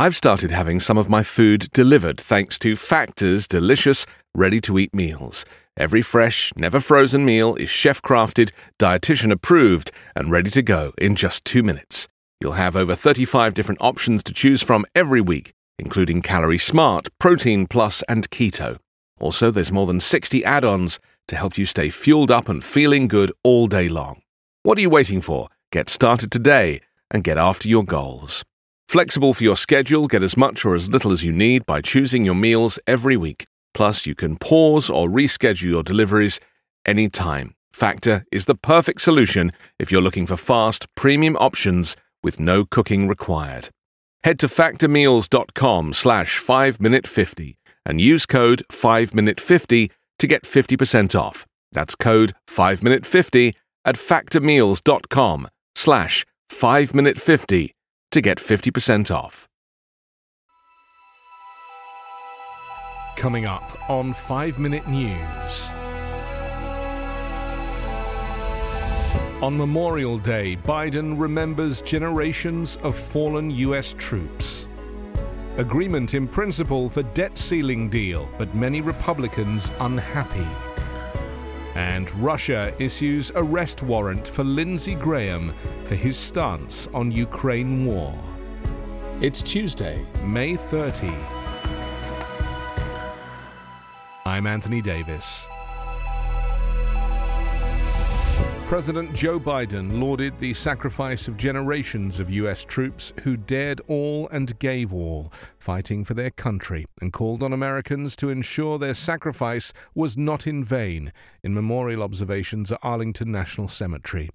I've started having some of my food delivered thanks to Factor's delicious, ready to eat meals. Every fresh, never frozen meal is chef crafted, dietitian approved, and ready to go in just two minutes. You'll have over 35 different options to choose from every week, including Calorie Smart, Protein Plus, and Keto. Also, there's more than 60 add ons to help you stay fueled up and feeling good all day long. What are you waiting for? Get started today and get after your goals. Flexible for your schedule, get as much or as little as you need by choosing your meals every week. Plus, you can pause or reschedule your deliveries anytime. Factor is the perfect solution if you're looking for fast, premium options with no cooking required. Head to factormeals.com slash 5minute50 and use code 5minute50 to get 50% off. That's code 5minute50 at factormeals.com slash 5minute50 to get 50% off. Coming up on 5 Minute News. On Memorial Day, Biden remembers generations of fallen US troops. Agreement in principle for debt ceiling deal, but many Republicans unhappy. And Russia issues arrest warrant for Lindsey Graham for his stance on Ukraine war. It's Tuesday, May 30. I'm Anthony Davis. President Joe Biden lauded the sacrifice of generations of U.S. troops who dared all and gave all, fighting for their country, and called on Americans to ensure their sacrifice was not in vain in memorial observations at Arlington National Cemetery.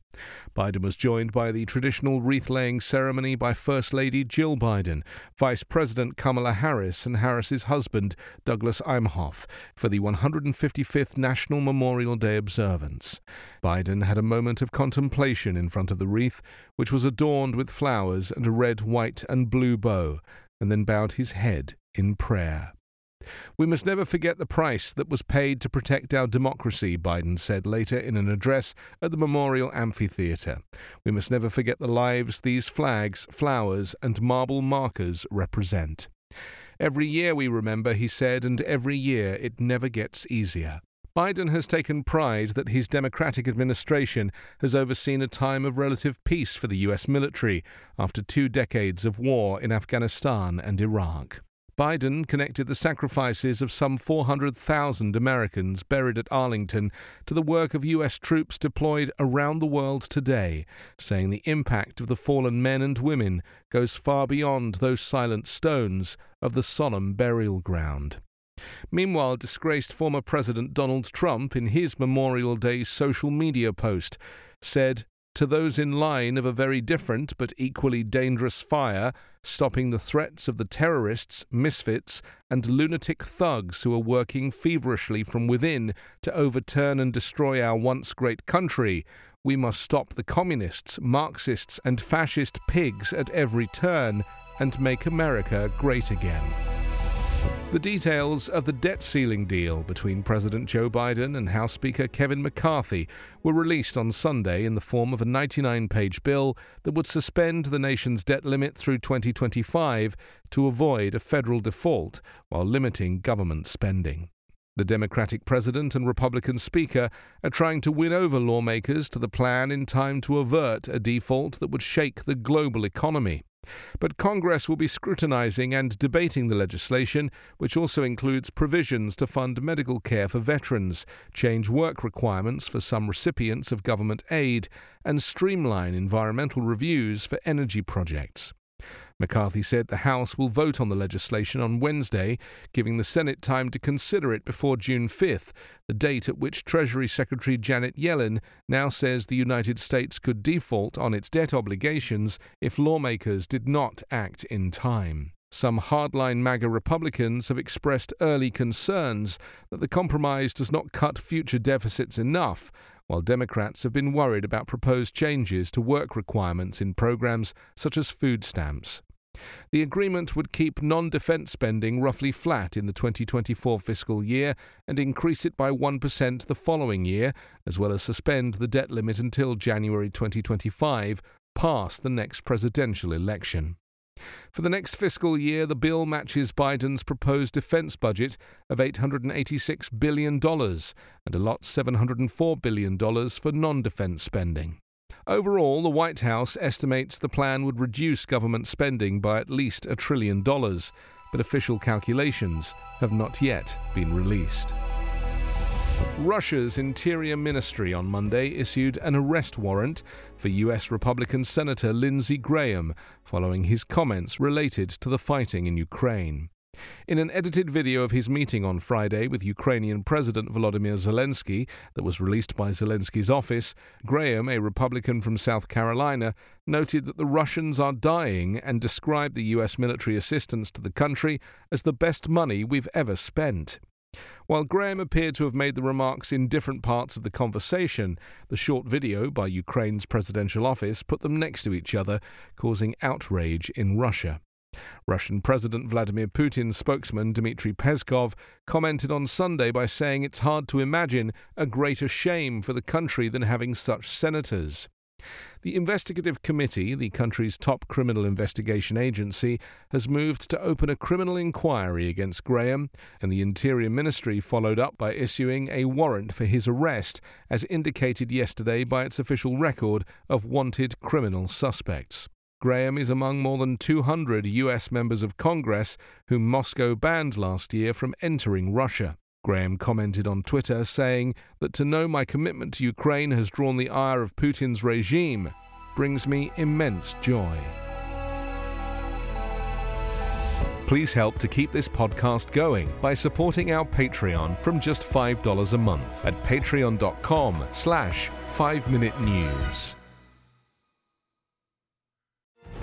Biden was joined by the traditional wreath laying ceremony by First Lady Jill Biden, Vice President Kamala Harris, and Harris's husband, Douglas Emhoff, for the 155th National Memorial Day observance. Biden had a moment of contemplation in front of the wreath, which was adorned with flowers and a red, white, and blue bow, and then bowed his head in prayer. We must never forget the price that was paid to protect our democracy, Biden said later in an address at the Memorial Amphitheater. We must never forget the lives these flags, flowers, and marble markers represent. Every year we remember, he said, and every year it never gets easier. Biden has taken pride that his Democratic administration has overseen a time of relative peace for the U.S. military after two decades of war in Afghanistan and Iraq. Biden connected the sacrifices of some 400,000 Americans buried at Arlington to the work of U.S. troops deployed around the world today, saying the impact of the fallen men and women goes far beyond those silent stones of the solemn burial ground. Meanwhile, disgraced former President Donald Trump, in his Memorial Day social media post, said, To those in line of a very different but equally dangerous fire, stopping the threats of the terrorists, misfits, and lunatic thugs who are working feverishly from within to overturn and destroy our once great country, we must stop the communists, Marxists, and fascist pigs at every turn and make America great again. The details of the debt ceiling deal between President Joe Biden and House Speaker Kevin McCarthy were released on Sunday in the form of a 99 page bill that would suspend the nation's debt limit through 2025 to avoid a federal default while limiting government spending. The Democratic president and Republican speaker are trying to win over lawmakers to the plan in time to avert a default that would shake the global economy. But Congress will be scrutinizing and debating the legislation, which also includes provisions to fund medical care for veterans, change work requirements for some recipients of government aid, and streamline environmental reviews for energy projects. McCarthy said the House will vote on the legislation on Wednesday, giving the Senate time to consider it before June 5th, the date at which Treasury Secretary Janet Yellen now says the United States could default on its debt obligations if lawmakers did not act in time. Some hardline MAGA Republicans have expressed early concerns that the compromise does not cut future deficits enough, while Democrats have been worried about proposed changes to work requirements in programs such as food stamps. The agreement would keep non defence spending roughly flat in the 2024 fiscal year and increase it by 1% the following year, as well as suspend the debt limit until January 2025, past the next presidential election. For the next fiscal year, the bill matches Biden's proposed defense budget of $886 billion and allots $704 billion for non defense spending. Overall, the White House estimates the plan would reduce government spending by at least a trillion dollars, but official calculations have not yet been released. Russia's Interior Ministry on Monday issued an arrest warrant for US Republican Senator Lindsey Graham following his comments related to the fighting in Ukraine. In an edited video of his meeting on Friday with Ukrainian President Volodymyr Zelensky that was released by Zelensky's office, Graham, a Republican from South Carolina, noted that the Russians are dying and described the US military assistance to the country as the best money we've ever spent. While Graham appeared to have made the remarks in different parts of the conversation, the short video by Ukraine's presidential office put them next to each other, causing outrage in Russia. Russian President Vladimir Putin's spokesman Dmitry Peskov commented on Sunday by saying it's hard to imagine a greater shame for the country than having such senators. The investigative committee, the country's top criminal investigation agency, has moved to open a criminal inquiry against Graham, and the Interior Ministry followed up by issuing a warrant for his arrest, as indicated yesterday by its official record of wanted criminal suspects. Graham is among more than 200 US members of Congress whom Moscow banned last year from entering Russia. Graham commented on Twitter saying that to know my commitment to Ukraine has drawn the ire of Putin's regime brings me immense joy. Please help to keep this podcast going by supporting our Patreon from just $5 a month at patreon.com slash 5-Minute News.